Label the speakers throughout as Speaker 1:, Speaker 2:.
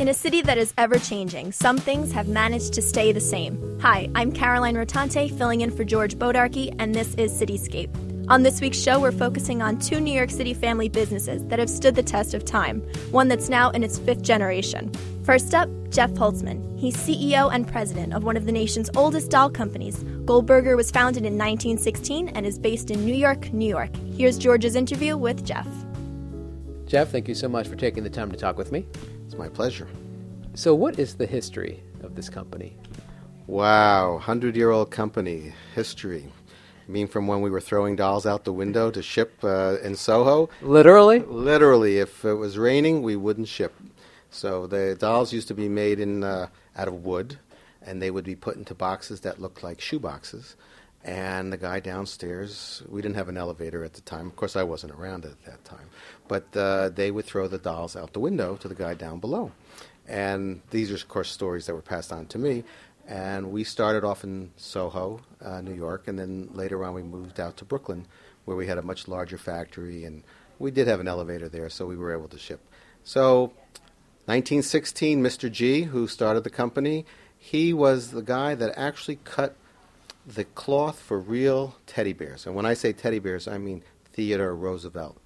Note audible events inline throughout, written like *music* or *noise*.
Speaker 1: In a city that is ever changing, some things have managed to stay the same. Hi, I'm Caroline Rotante, filling in for George Bodarky, and this is Cityscape. On this week's show, we're focusing on two New York City family businesses that have stood the test of time, one that's now in its fifth generation. First up, Jeff Holtzman. He's CEO and president of one of the nation's oldest doll companies. Goldberger was founded in 1916 and is based in New York, New York. Here's George's interview with Jeff.
Speaker 2: Jeff, thank you so much for taking the time to talk with me.
Speaker 3: My pleasure.
Speaker 2: So, what is the history of this company?
Speaker 3: Wow, 100 year old company, history. I mean, from when we were throwing dolls out the window to ship uh, in Soho?
Speaker 2: Literally?
Speaker 3: Literally. If it was raining, we wouldn't ship. So the dolls used to be made in uh, out of wood, and they would be put into boxes that looked like shoe boxes. And the guy downstairs, we didn't have an elevator at the time. Of course, I wasn't around at that time. But uh, they would throw the dolls out the window to the guy down below. And these are, of course, stories that were passed on to me. And we started off in Soho, uh, New York, and then later on we moved out to Brooklyn, where we had a much larger factory, and we did have an elevator there, so we were able to ship. So, 1916, Mr. G, who started the company, he was the guy that actually cut the cloth for real teddy bears. And when I say teddy bears, I mean Theodore Roosevelt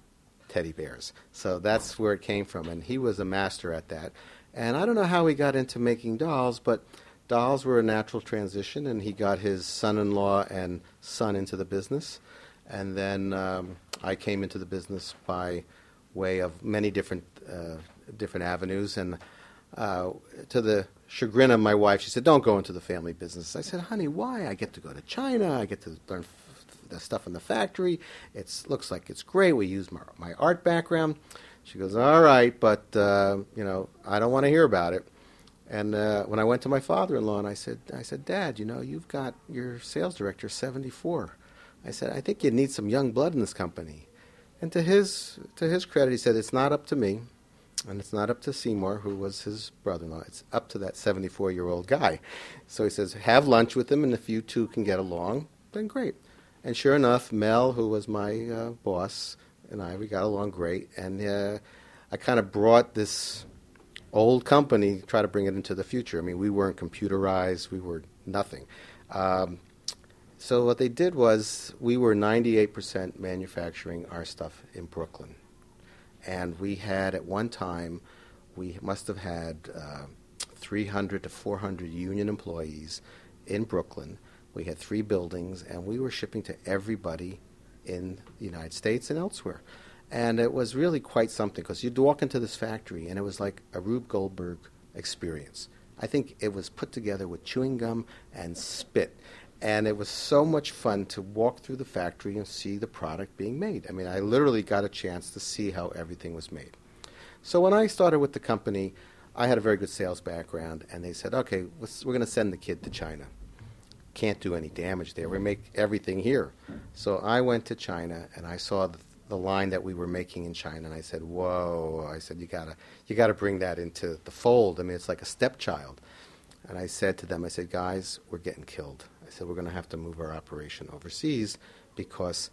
Speaker 3: teddy bears. So that's where it came from, and he was a master at that. And I don't know how he got into making dolls, but dolls were a natural transition, and he got his son in law and son into the business. And then um, I came into the business by way of many different, uh, different avenues. And uh, to the chagrin of my wife, she said, Don't go into the family business. I said, Honey, why? I get to go to China, I get to learn f- the stuff in the factory. It looks like it's great. We use my, my art background. She goes, all right, but uh, you know, I don't want to hear about it. And uh, when I went to my father-in-law and I said, I said, Dad, you know, you've got your sales director 74. I said, I think you need some young blood in this company. And to his to his credit, he said, it's not up to me, and it's not up to Seymour, who was his brother-in-law. It's up to that 74-year-old guy. So he says, have lunch with him, and if you two can get along, then great. And sure enough, Mel, who was my uh, boss, and I, we got along great. And uh, I kind of brought this old company, try to bring it into the future. I mean, we weren't computerized, we were nothing. Um, so what they did was we were 98% manufacturing our stuff in Brooklyn. And we had at one time, we must have had uh, 300 to 400 union employees in Brooklyn. We had three buildings, and we were shipping to everybody in the United States and elsewhere. And it was really quite something because you'd walk into this factory and it was like a Rube Goldberg experience. I think it was put together with chewing gum and spit. And it was so much fun to walk through the factory and see the product being made. I mean, I literally got a chance to see how everything was made. So when I started with the company, I had a very good sales background, and they said, okay, we're going to send the kid to China can't do any damage there. We make everything here. So I went to China and I saw the, the line that we were making in China, and I said, "Whoa!" I said, "You gotta, you gotta bring that into the fold. I mean, it's like a stepchild." And I said to them, "I said, guys, we're getting killed. Said we're going to have to move our operation overseas because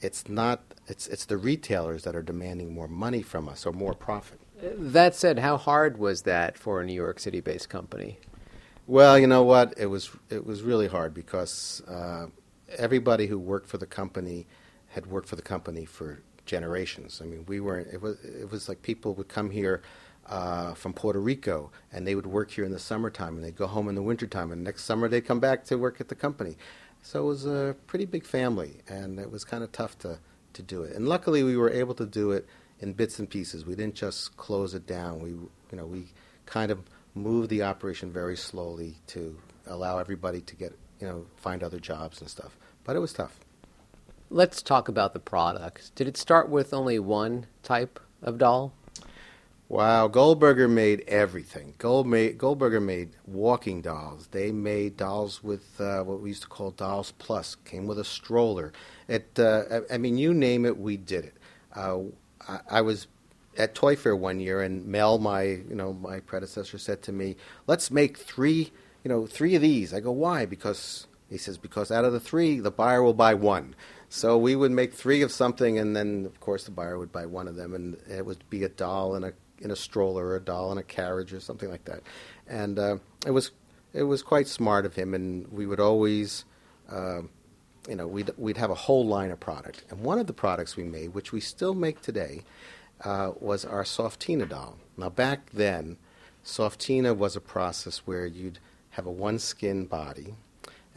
Speaker 3: it's not, it's it's the retailers that are demanding more money from us or more profit."
Speaker 2: That said, how hard was that for a New York City-based company?
Speaker 3: Well, you know what? It was it was really hard because uh, everybody who worked for the company had worked for the company for generations. I mean, we weren't. It was it was like people would come here. Uh, from Puerto Rico, and they would work here in the summertime, and they'd go home in the wintertime, and next summer they'd come back to work at the company. So it was a pretty big family, and it was kind of tough to, to do it. And luckily, we were able to do it in bits and pieces. We didn't just close it down. We, you know, we kind of moved the operation very slowly to allow everybody to get, you know, find other jobs and stuff. But it was tough.
Speaker 2: Let's talk about the products. Did it start with only one type of doll?
Speaker 3: Wow, Goldberger made everything. Gold made, Goldberger made walking dolls. They made dolls with uh, what we used to call Dolls Plus. Came with a stroller. It, uh, I, I, mean, you name it, we did it. Uh, I, I was at Toy Fair one year, and Mel, my you know my predecessor, said to me, "Let's make three, you know, three of these." I go, "Why?" Because he says, "Because out of the three, the buyer will buy one." So we would make three of something, and then of course the buyer would buy one of them, and it would be a doll and a in a stroller or a doll in a carriage or something like that. And uh, it was it was quite smart of him, and we would always. Uh, you know, we'd, we'd have a whole line of product. And one of the products we made, which we still make today, uh, was our Softina doll. Now, back then, Softina was a process where you'd have a one skin body,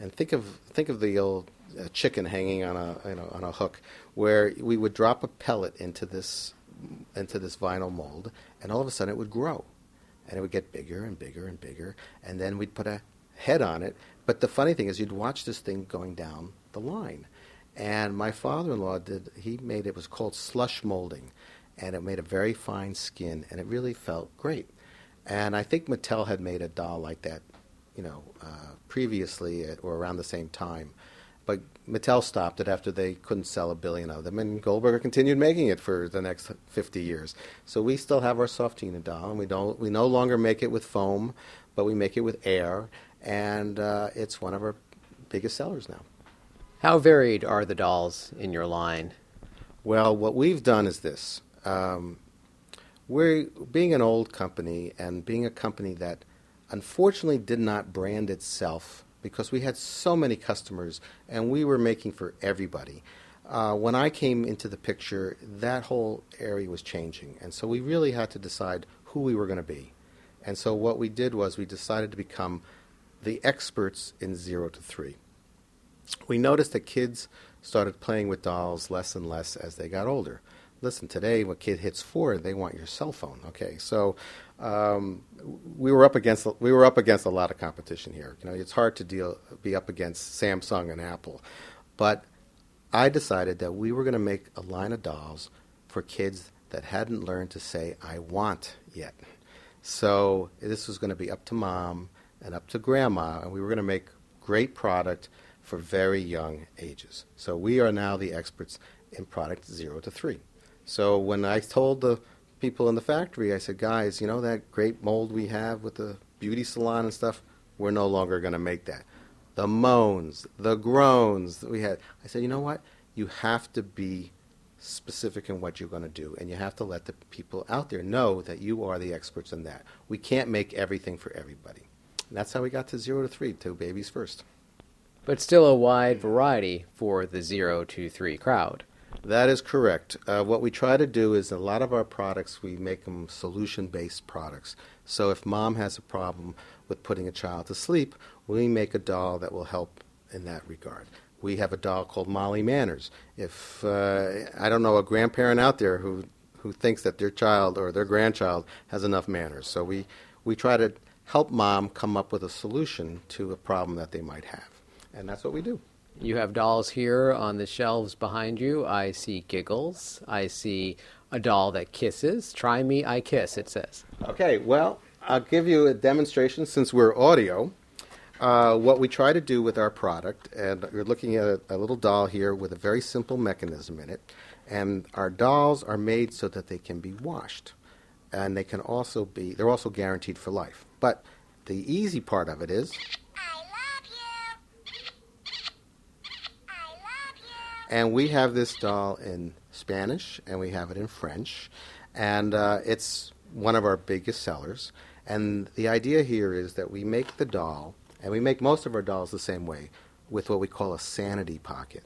Speaker 3: and think of think of the old uh, chicken hanging on a you know on a hook, where we would drop a pellet into this into this vinyl mold, and all of a sudden it would grow, and it would get bigger and bigger and bigger, and then we'd put a head on it. But the funny thing is, you'd watch this thing going down the line, and my father-in-law did. He made it was called slush molding, and it made a very fine skin, and it really felt great. And I think Mattel had made a doll like that, you know, uh, previously at, or around the same time. Mattel stopped it after they couldn't sell a billion of them, and Goldberger continued making it for the next 50 years. So we still have our Softina doll, and we don't we no longer make it with foam, but we make it with air, and uh, it's one of our biggest sellers now.
Speaker 2: How varied are the dolls in your line?
Speaker 3: Well, what we've done is this. Um, we're being an old company and being a company that unfortunately did not brand itself because we had so many customers and we were making for everybody. Uh, when I came into the picture, that whole area was changing, and so we really had to decide who we were going to be. And so what we did was we decided to become the experts in zero to three. We noticed that kids started playing with dolls less and less as they got older listen, today when a kid hits four, they want your cell phone. Okay, so um, we were up against we were up against a lot of competition here. You know, it's hard to deal be up against Samsung and Apple, but I decided that we were going to make a line of dolls for kids that hadn't learned to say "I want" yet. So this was going to be up to mom and up to grandma, and we were going to make great product for very young ages. So we are now the experts in product zero to three. So when I told the people in the factory, I said, guys, you know that great mold we have with the beauty salon and stuff? We're no longer going to make that. The moans, the groans that we had. I said, you know what? You have to be specific in what you're going to do, and you have to let the people out there know that you are the experts in that. We can't make everything for everybody. And that's how we got to zero to three, two babies first.
Speaker 2: But still a wide variety for the zero to three crowd.
Speaker 3: That is correct. Uh, what we try to do is a lot of our products, we make them solution based products. So if mom has a problem with putting a child to sleep, we make a doll that will help in that regard. We have a doll called Molly Manners. If uh, I don't know a grandparent out there who who thinks that their child or their grandchild has enough manners, so we we try to help mom come up with a solution to a problem that they might have, and that's what we do.
Speaker 2: You have dolls here on the shelves behind you. I see giggles. I see a doll that kisses. Try me, I kiss, it says.
Speaker 3: Okay, well, I'll give you a demonstration since we're audio. Uh, what we try to do with our product, and you're looking at a, a little doll here with a very simple mechanism in it, and our dolls are made so that they can be washed, and they can also be, they're also guaranteed for life. But the easy part of it is And we have this doll in Spanish and we have it in French. And uh, it's one of our biggest sellers. And the idea here is that we make the doll, and we make most of our dolls the same way, with what we call a sanity pocket.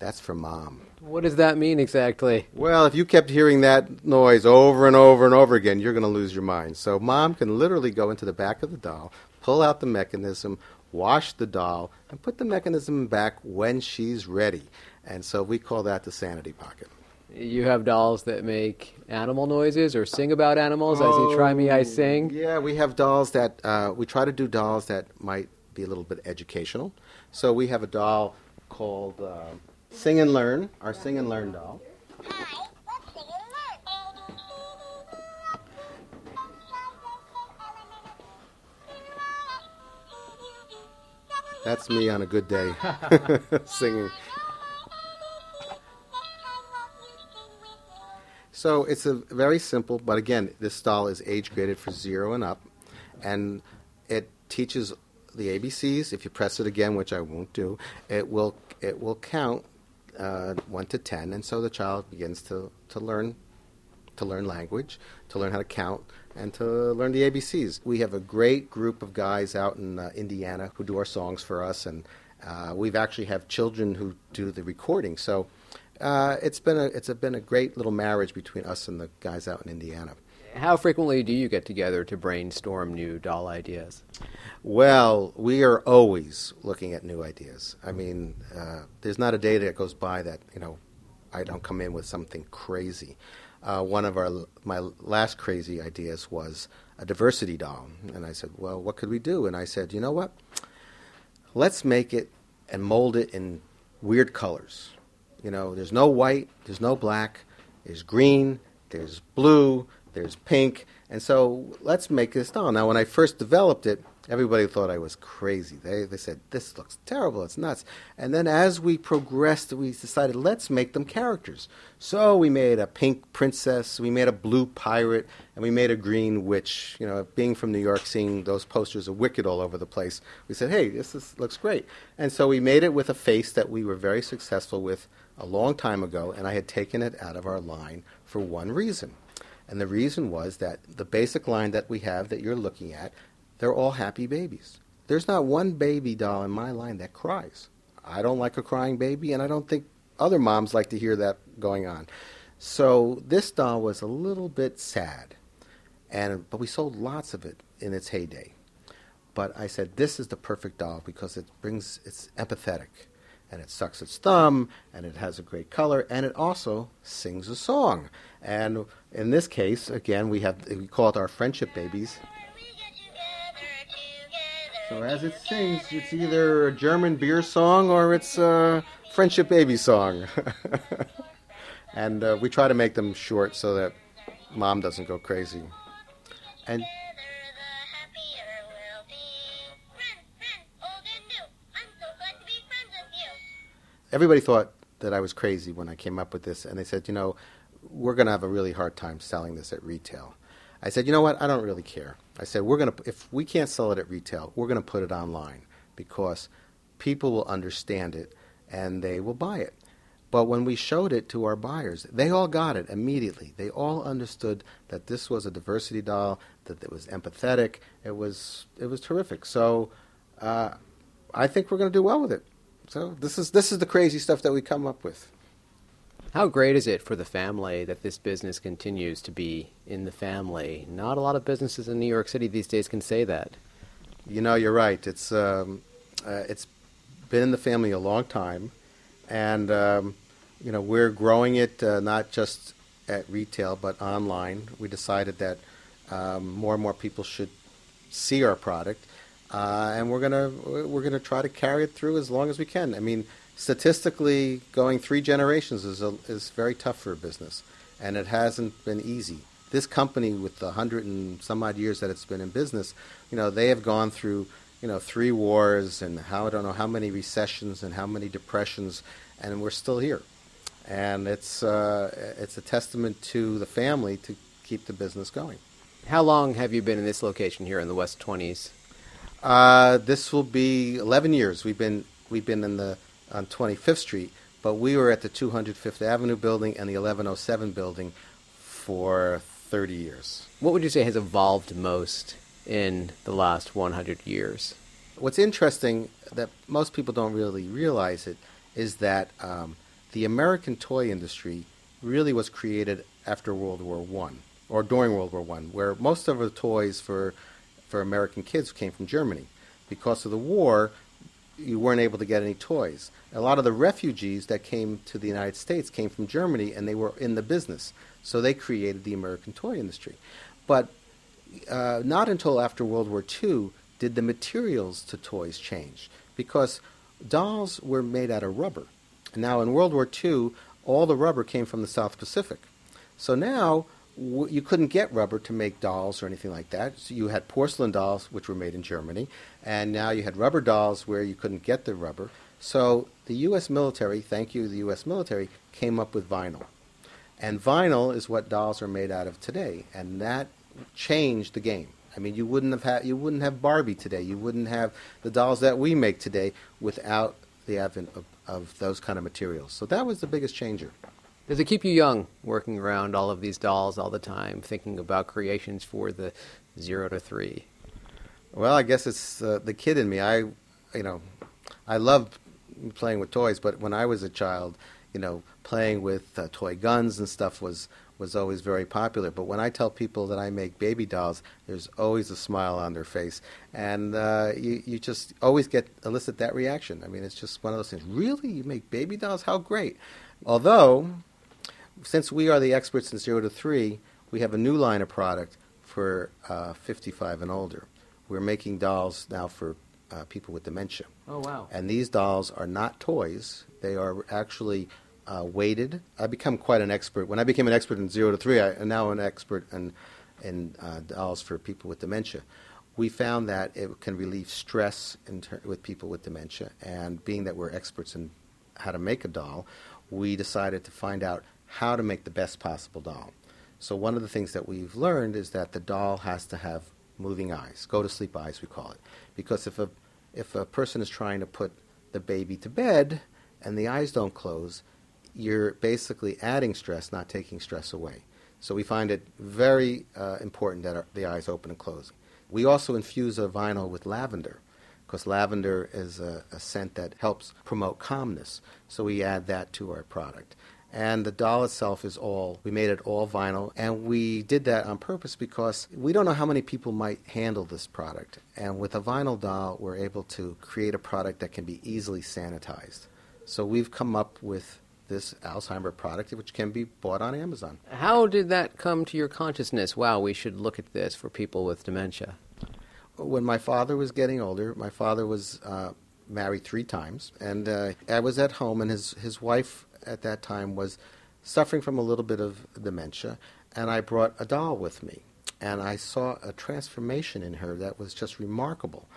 Speaker 3: That's for mom.
Speaker 2: What does that mean exactly?
Speaker 3: Well, if you kept hearing that noise over and over and over again, you're going to lose your mind. So, mom can literally go into the back of the doll, pull out the mechanism, wash the doll, and put the mechanism back when she's ready. And so we call that the sanity pocket.
Speaker 2: You have dolls that make animal noises or sing about animals. Oh, As you try me, I oh, sing.
Speaker 3: Yeah, we have dolls that uh, we try to do dolls that might be a little bit educational. So we have a doll called uh, Sing and Learn, our Sing and Learn doll. Hi, let's sing and learn. That's me on a good day *laughs* singing. So it's a very simple, but again, this doll is age graded for zero and up, and it teaches the ABCs. If you press it again, which I won't do, it will it will count uh, one to ten, and so the child begins to to learn to learn language, to learn how to count, and to learn the ABCs. We have a great group of guys out in uh, Indiana who do our songs for us, and uh, we've actually have children who do the recording. So uh, it's been a it's a, been a great little marriage between us and the guys out in Indiana.
Speaker 2: How frequently do you get together to brainstorm new doll ideas?
Speaker 3: Well, we are always looking at new ideas. I mean, uh, there's not a day that goes by that you know I don't come in with something crazy. Uh, one of our my last crazy ideas was a diversity doll, and I said, "Well, what could we do?" And I said, "You know what? Let's make it and mold it in weird colors. You know, there's no white, there's no black, there's green, there's blue, there's pink, and so let's make this doll." Now, when I first developed it, Everybody thought I was crazy. They, they said, This looks terrible, it's nuts. And then as we progressed, we decided, let's make them characters. So we made a pink princess, we made a blue pirate, and we made a green witch. You know, being from New York, seeing those posters of Wicked all over the place, we said, Hey, this is, looks great. And so we made it with a face that we were very successful with a long time ago, and I had taken it out of our line for one reason. And the reason was that the basic line that we have that you're looking at they're all happy babies. There's not one baby doll in my line that cries. I don't like a crying baby, and I don't think other moms like to hear that going on. So this doll was a little bit sad, and but we sold lots of it in its heyday. But I said this is the perfect doll because it brings it's empathetic, and it sucks its thumb, and it has a great color, and it also sings a song. And in this case, again, we have we call it our friendship babies. So as it sings, it's either a German beer song or it's a friendship baby song. *laughs* and uh, we try to make them short so that mom doesn't go crazy. And everybody thought that I was crazy when I came up with this, and they said, you know, we're going to have a really hard time selling this at retail. I said, you know what? I don't really care. I said, we're going to, if we can't sell it at retail, we're going to put it online because people will understand it and they will buy it. But when we showed it to our buyers, they all got it immediately. They all understood that this was a diversity doll, that it was empathetic. It was it was terrific. So uh, I think we're going to do well with it. So this is this is the crazy stuff that we come up with.
Speaker 2: How great is it for the family that this business continues to be in the family? Not a lot of businesses in New York City these days can say that.
Speaker 3: You know, you're right. It's um, uh, it's been in the family a long time, and um, you know we're growing it uh, not just at retail but online. We decided that um, more and more people should see our product, uh, and we're gonna we're gonna try to carry it through as long as we can. I mean statistically, going three generations is, a, is very tough for a business, and it hasn't been easy. This company, with the hundred and some odd years that it's been in business, you know, they have gone through, you know, three wars and how I don't know how many recessions and how many depressions, and we're still here. And it's uh, it's a testament to the family to keep the business going.
Speaker 2: How long have you been in this location here in the West 20s?
Speaker 3: Uh, this will be 11 years. We've been we've been in the on 25th Street, but we were at the 205th Avenue building and the 1107 building for 30 years.
Speaker 2: What would you say has evolved most in the last 100 years?
Speaker 3: What's interesting that most people don't really realize it is that um, the American toy industry really was created after World War One or during World War One, where most of the toys for for American kids came from Germany. Because of the war, you weren't able to get any toys. A lot of the refugees that came to the United States came from Germany and they were in the business. So they created the American toy industry. But uh, not until after World War II did the materials to toys change because dolls were made out of rubber. Now, in World War II, all the rubber came from the South Pacific. So now you couldn't get rubber to make dolls or anything like that. So you had porcelain dolls, which were made in Germany, and now you had rubber dolls where you couldn't get the rubber. So the U.S. military, thank you, the U.S. military, came up with vinyl. And vinyl is what dolls are made out of today, and that changed the game. I mean, you wouldn't have had, you wouldn't have Barbie today. You wouldn't have the dolls that we make today without the advent of, of those kind of materials. So that was the biggest changer.
Speaker 2: Does it keep you young working around all of these dolls all the time, thinking about creations for the zero to three?
Speaker 3: Well, I guess it's uh, the kid in me. I, you know, I love playing with toys, but when I was a child, you know, playing with uh, toy guns and stuff was was always very popular. But when I tell people that I make baby dolls, there's always a smile on their face, and uh, you you just always get elicit that reaction. I mean, it's just one of those things. Really, you make baby dolls? How great! Although, since we are the experts in zero to three, we have a new line of product for uh, 55 and older. We're making dolls now for uh, people with dementia.
Speaker 2: Oh, wow.
Speaker 3: And these dolls are not toys. They are actually uh, weighted. I become quite an expert. When I became an expert in zero to three, I am now an expert in, in uh, dolls for people with dementia. We found that it can relieve stress ter- with people with dementia, and being that we're experts in how to make a doll, we decided to find out how to make the best possible doll. So one of the things that we've learned is that the doll has to have moving eyes, go to sleep eyes, we call it, because if a if a person is trying to put the baby to bed and the eyes don't close, you're basically adding stress, not taking stress away. So we find it very uh, important that our, the eyes open and close. We also infuse a vinyl with lavender because lavender is a, a, scent that helps promote calmness. So we add that to our product. And the doll itself is all, we made it all vinyl. And we did that on purpose because we don't know how many people might handle this product. And with a vinyl doll, we're able to create a product that can be easily sanitized. So we've come up with this Alzheimer product, which can be bought on Amazon.
Speaker 2: How did that come to your consciousness? Wow, we should look at this for people with dementia.
Speaker 3: When my father was getting older, my father was uh, married three times, and uh, I was at home, and his his wife at that time was suffering from a little bit of dementia, and I brought a doll with me, and I saw a transformation in her that was just remarkable,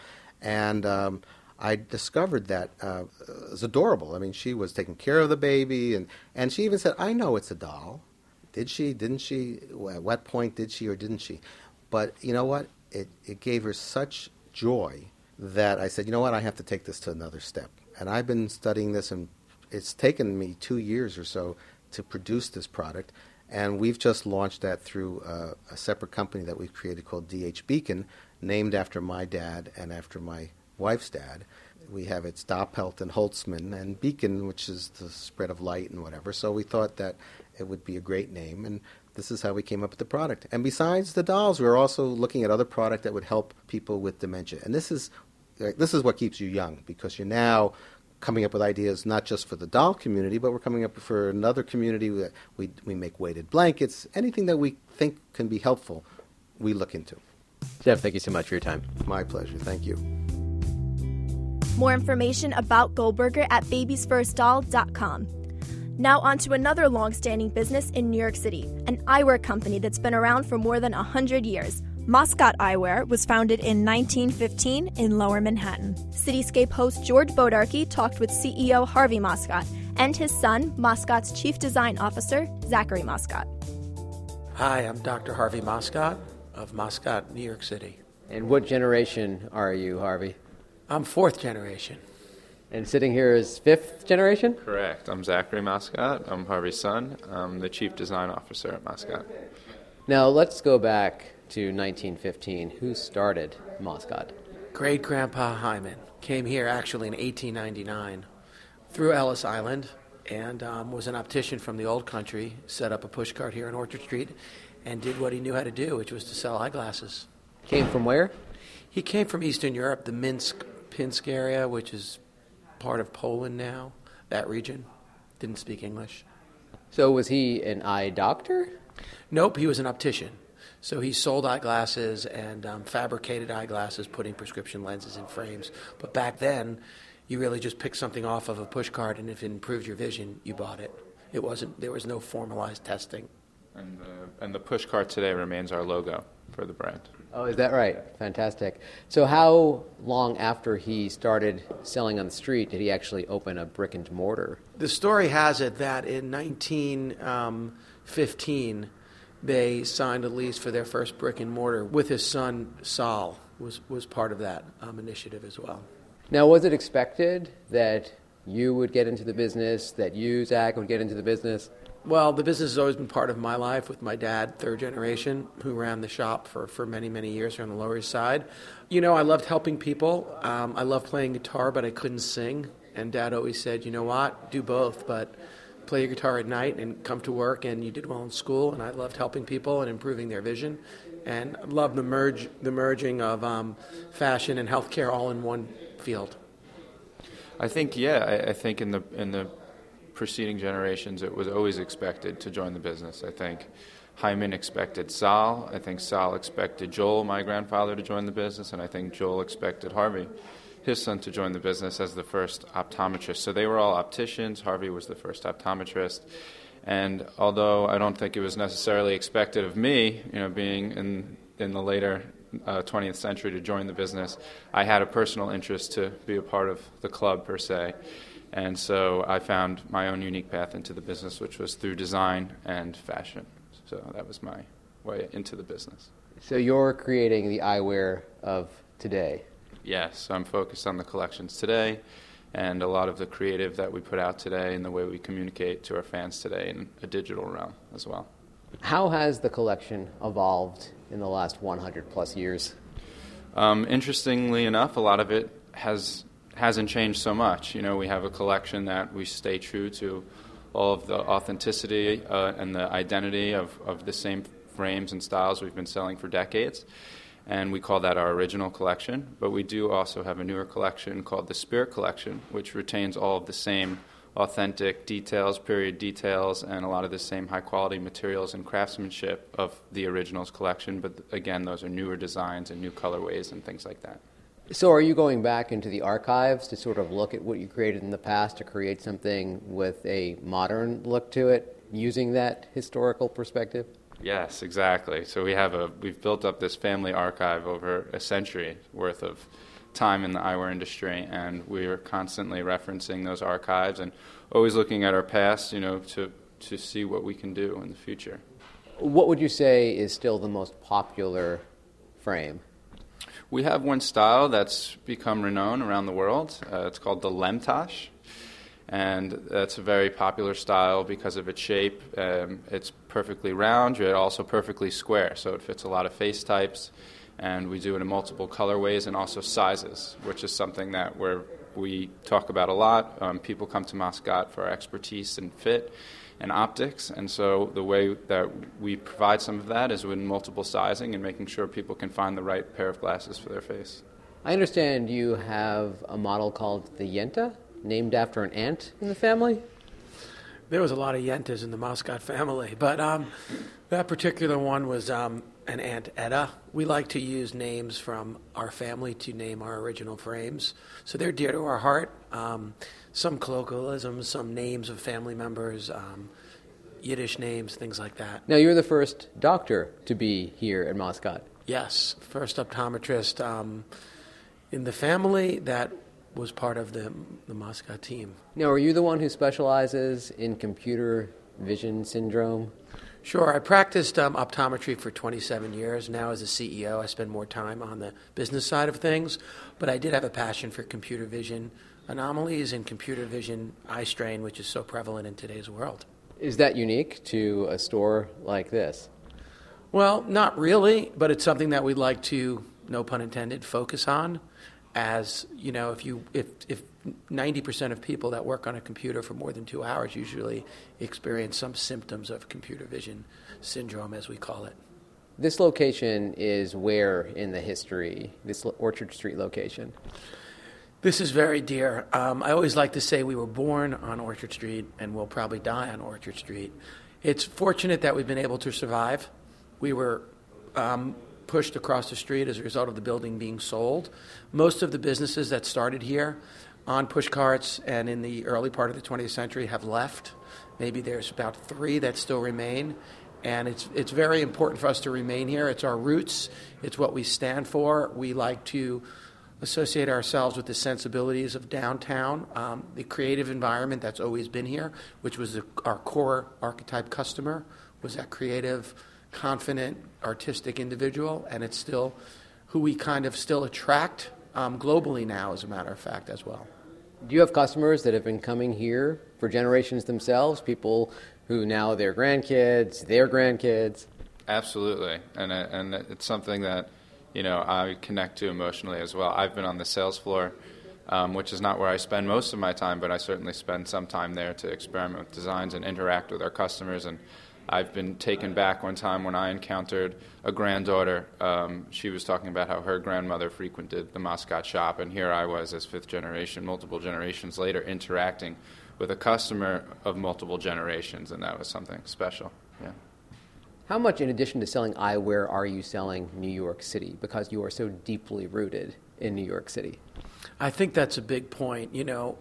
Speaker 3: and. Um, I discovered that uh, it was adorable. I mean, she was taking care of the baby, and, and she even said, I know it's a doll. Did she? Didn't she? At what point did she or didn't she? But you know what? It, it gave her such joy that I said, you know what? I have to take this to another step. And I've been studying this, and it's taken me two years or so to produce this product. And we've just launched that through uh, a separate company that we've created called DH Beacon, named after my dad and after my wife's dad. We have its Doppelt and Holtzman and Beacon, which is the spread of light and whatever. So we thought that it would be a great name, and this is how we came up with the product. And besides the dolls, we are also looking at other product that would help people with dementia. And this is this is what keeps you young because you're now coming up with ideas not just for the doll community, but we're coming up for another community. We, we, we make weighted blankets, anything that we think can be helpful, we look into.
Speaker 2: Jeff, thank you so much for your time.
Speaker 3: My pleasure. Thank you.
Speaker 1: More information about Goldberger at babiesfirstdoll.com. Now, on to another long standing business in New York City, an eyewear company that's been around for more than 100 years. Moscot Eyewear was founded in 1915 in Lower Manhattan. Cityscape host George Bodarky talked with CEO Harvey Moscot and his son, Moscot's Chief Design Officer, Zachary Moscot.
Speaker 4: Hi, I'm Dr. Harvey Moscot of Moscot, New York City.
Speaker 2: And what generation are you, Harvey?
Speaker 4: I'm fourth generation.
Speaker 2: And sitting here is fifth generation?
Speaker 5: Correct. I'm Zachary Moscot. I'm Harvey's son. I'm the chief design officer at Moscot.
Speaker 2: Now let's go back to 1915. Who started Moscot?
Speaker 4: Great Grandpa Hyman came here actually in 1899 through Ellis Island and um, was an optician from the old country, set up a pushcart here on Orchard Street, and did what he knew how to do, which was to sell eyeglasses.
Speaker 2: Came from where?
Speaker 4: He came from Eastern Europe, the Minsk Pinsk area, which is part of Poland now, that region. Didn't speak English.
Speaker 2: So was he an eye doctor?
Speaker 4: Nope, he was an optician. So he sold eyeglasses and um, fabricated eyeglasses, putting prescription lenses in frames. But back then, you really just picked something off of a pushcart, and if it improved your vision, you bought it. It wasn't. There was no formalized testing.
Speaker 5: And the, and the pushcart today remains our logo for the brand.
Speaker 2: Oh, is that right? Fantastic. So, how long after he started selling on the street did he actually open a brick and mortar?
Speaker 4: The story has it that in 1915, um, they signed a lease for their first brick and mortar with his son Sol was was part of that um, initiative as well.
Speaker 2: Now, was it expected that you would get into the business, that you Zach would get into the business?
Speaker 4: Well, the business has always been part of my life with my dad, third generation, who ran the shop for, for many, many years here on the Lower East Side. You know, I loved helping people. Um, I loved playing guitar, but I couldn't sing. And dad always said, you know what, do both, but play your guitar at night and come to work. And you did well in school. And I loved helping people and improving their vision. And loved the, merge, the merging of um, fashion and healthcare all in one field.
Speaker 5: I think, yeah, I, I think in the in the preceding generations, it was always expected to join the business. I think Hyman expected Sol. I think Sol expected Joel, my grandfather, to join the business, and I think Joel expected Harvey, his son, to join the business as the first optometrist. So they were all opticians. Harvey was the first optometrist. And although I don't think it was necessarily expected of me, you know, being in in the later uh, 20th century to join the business, I had a personal interest to be a part of the club per se. And so I found my own unique path into the business, which was through design and fashion. So that was my way into the business.
Speaker 2: So you're creating the eyewear of today.
Speaker 5: Yes, I'm focused on the collections today and a lot of the creative that we put out today and the way we communicate to our fans today in a digital realm as well.
Speaker 2: How has the collection evolved in the last 100 plus years?
Speaker 5: Um, interestingly enough, a lot of it has hasn't changed so much. You know, we have a collection that we stay true to all of the authenticity uh, and the identity of, of the same frames and styles we've been selling for decades. And we call that our original collection. But we do also have a newer collection called the Spirit Collection, which retains all of the same authentic details, period details, and a lot of the same high quality materials and craftsmanship of the originals collection. But again, those are newer designs and new colorways and things like that.
Speaker 2: So, are you going back into the archives to sort of look at what you created in the past to create something with a modern look to it, using that historical perspective?
Speaker 5: Yes, exactly. So we have a we've built up this family archive over a century worth of time in the eyewear industry, and we are constantly referencing those archives and always looking at our past, you know, to to see what we can do in the future.
Speaker 2: What would you say is still the most popular frame?
Speaker 5: We have one style that's become renowned around the world. Uh, it's called the Lemtosh. And that's a very popular style because of its shape. Um, it's perfectly round, yet also perfectly square, so it fits a lot of face types. And we do it in multiple colorways and also sizes, which is something that we're, we talk about a lot. Um, people come to Moscot for our expertise in fit and optics. And so the way that we provide some of that is with multiple sizing and making sure people can find the right pair of glasses for their face.
Speaker 2: I understand you have a model called the Yenta, named after an aunt in the family.
Speaker 4: There was a lot of Yentas in the Moscot family, but um, that particular one was um, an Aunt Etta. We like to use names from our family to name our original frames, so they're dear to our heart. Um, some colloquialisms, some names of family members, um, Yiddish names, things like that.
Speaker 2: Now, you're the first doctor to be here at Moscot.
Speaker 4: Yes, first optometrist um, in the family that was part of the, the Moscot team.
Speaker 2: Now, are you the one who specializes in computer vision syndrome?
Speaker 4: Sure. I practiced um, optometry for 27 years. Now, as a CEO, I spend more time on the business side of things, but I did have a passion for computer vision anomalies and computer vision eye strain, which is so prevalent in today's world.
Speaker 2: Is that unique to a store like this?
Speaker 4: Well, not really, but it's something that we'd like to, no pun intended, focus on. As you know, if you if if 90% of people that work on a computer for more than two hours usually experience some symptoms of computer vision syndrome, as we call it.
Speaker 2: This location is where in the history, this Orchard Street location?
Speaker 4: This is very dear. Um, I always like to say we were born on Orchard Street and we'll probably die on Orchard Street. It's fortunate that we've been able to survive. We were um, pushed across the street as a result of the building being sold. Most of the businesses that started here on push carts and in the early part of the 20th century have left. Maybe there's about three that still remain. And it's, it's very important for us to remain here. It's our roots, it's what we stand for. We like to associate ourselves with the sensibilities of downtown, um, the creative environment that's always been here, which was the, our core archetype customer, was that creative, confident, artistic individual, and it's still who we kind of still attract um, globally now, as a matter of fact, as well.
Speaker 2: Do you have customers that have been coming here for generations themselves? People who now their grandkids, their grandkids.
Speaker 5: Absolutely, and uh, and it's something that you know I connect to emotionally as well. I've been on the sales floor, um, which is not where I spend most of my time, but I certainly spend some time there to experiment with designs and interact with our customers. And I've been taken back one time when I encountered a granddaughter. Um, she was talking about how her grandmother frequented the Moscot shop, and here I was as fifth generation, multiple generations later, interacting with a customer of multiple generations, and that was something special. Yeah.
Speaker 2: How much, in addition to selling eyewear, are you selling New York City because you are so deeply rooted in New York City?
Speaker 4: I think that's a big point. You know,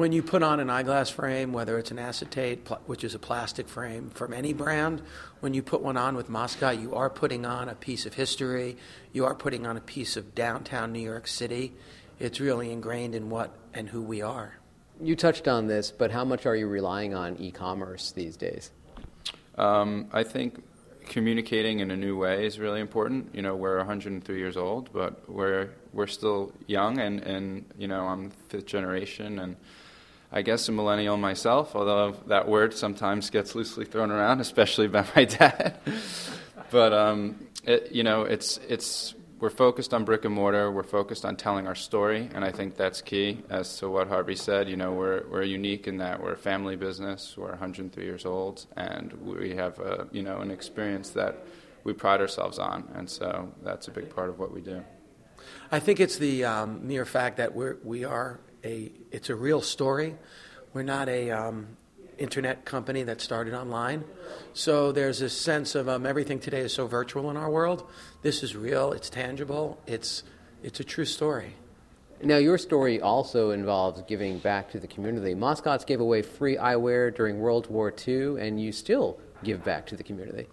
Speaker 4: when you put on an eyeglass frame, whether it's an acetate, which is a plastic frame from any brand, when you put one on with Moscot, you are putting on a piece of history. You are putting on a piece of downtown New York City. It's really ingrained in what and who we are.
Speaker 2: You touched on this, but how much are you relying on e commerce these days?
Speaker 5: Um, I think communicating in a new way is really important. You know, we're 103 years old, but we're we're still young, and and you know, I'm fifth generation, and I guess a millennial myself. Although that word sometimes gets loosely thrown around, especially by my *laughs* dad. but um, it, you know, it's it's we're focused on brick and mortar. We're focused on telling our story, and I think that's key. As to what Harvey said, you know, we're we're unique in that we're a family business. We're 103 years old, and we have a you know an experience that we pride ourselves on, and so that's a big part of what we do.
Speaker 4: I think it's the um, mere fact that we're we are a it's a real story. We're not a um, internet company that started online. So there's a sense of um, everything today is so virtual in our world. This is real, it's tangible, it's, it's a true story.
Speaker 2: Now, your story also involves giving back to the community. Moscots gave away free eyewear during World War II, and you still give back to the community.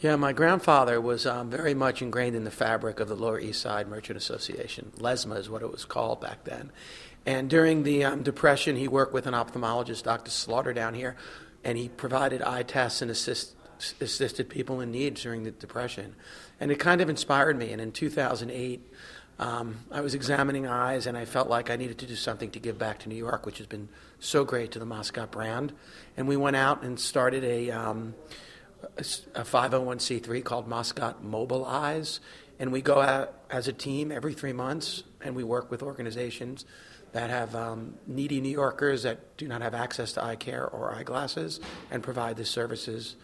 Speaker 4: Yeah, my grandfather was um, very much ingrained in the fabric of the Lower East Side Merchant Association. LESMA is what it was called back then. And during the um, Depression, he worked with an ophthalmologist, Dr. Slaughter, down here, and he provided eye tests and assist, assisted people in need during the Depression. And it kind of inspired me. And in 2008, um, I was examining eyes, and I felt like I needed to do something to give back to New York, which has been so great to the Moscot brand. And we went out and started a, um, a 501c3 called Moscot Mobile Eyes. And we go out as a team every three months, and we work with organizations that have um, needy New Yorkers that do not have access to eye care or eyeglasses and provide the services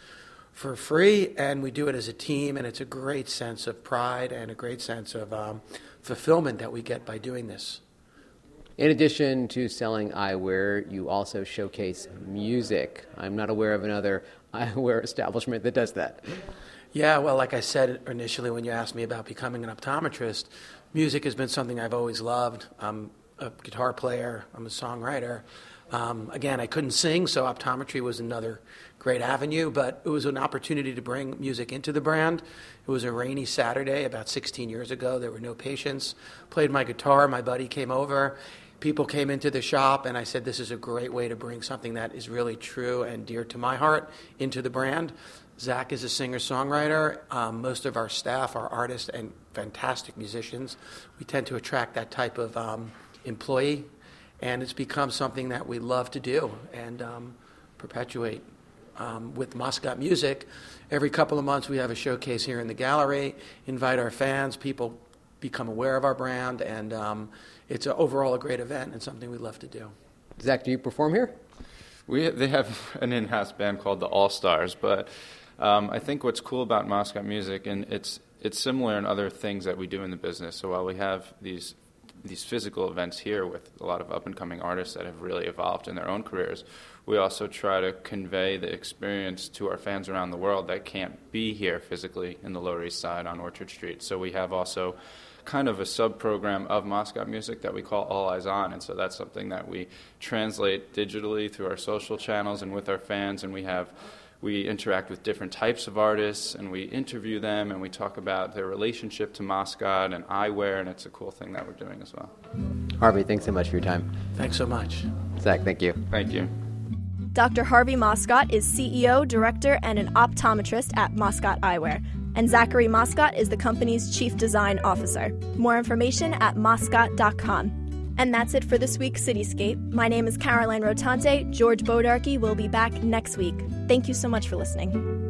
Speaker 4: for free. And we do it as a team, and it's a great sense of pride and a great sense of um, fulfillment that we get by doing this.
Speaker 2: In addition to selling eyewear, you also showcase music. I'm not aware of another *laughs* eyewear establishment that does that.
Speaker 4: Yeah, well, like I said initially when you asked me about becoming an optometrist, music has been something I've always loved. I'm a guitar player, I'm a songwriter. Um, again, I couldn't sing, so optometry was another great avenue, but it was an opportunity to bring music into the brand. It was a rainy Saturday about 16 years ago. There were no patients. Played my guitar, my buddy came over. People came into the shop, and I said, This is a great way to bring something that is really true and dear to my heart into the brand. Zach is a singer songwriter. Um, most of our staff are artists and fantastic musicians. We tend to attract that type of um, employee, and it's become something that we love to do and um, perpetuate. Um, with Moscot Music, every couple of months we have a showcase here in the gallery, invite our fans, people become aware of our brand, and um, it's a, overall a great event and something we love to do.
Speaker 2: Zach, do you perform here?
Speaker 5: We, they have *laughs* an in-house band called the All Stars, but um, I think what's cool about Moscot Music, and it's it's similar in other things that we do in the business. So while we have these these physical events here with a lot of up and coming artists that have really evolved in their own careers, we also try to convey the experience to our fans around the world that can't be here physically in the Lower East Side on Orchard Street. So we have also kind of a sub program of Moscot music that we call All Eyes On. And so that's something that we translate digitally through our social channels and with our fans. And we have we interact with different types of artists and we interview them and we talk about their relationship to Moscot and eyewear, and it's a cool thing that we're doing as well.
Speaker 2: Harvey, thanks so much for your time.
Speaker 4: Thanks so much.
Speaker 2: Zach, thank you.
Speaker 5: Thank you.
Speaker 1: Dr. Harvey Moscot is CEO, director, and an optometrist at Moscot Eyewear. And Zachary Moscot is the company's chief design officer. More information at moscot.com. And that's it for this week's Cityscape. My name is Caroline Rotante. George Bodarky will be back next week. Thank you so much for listening.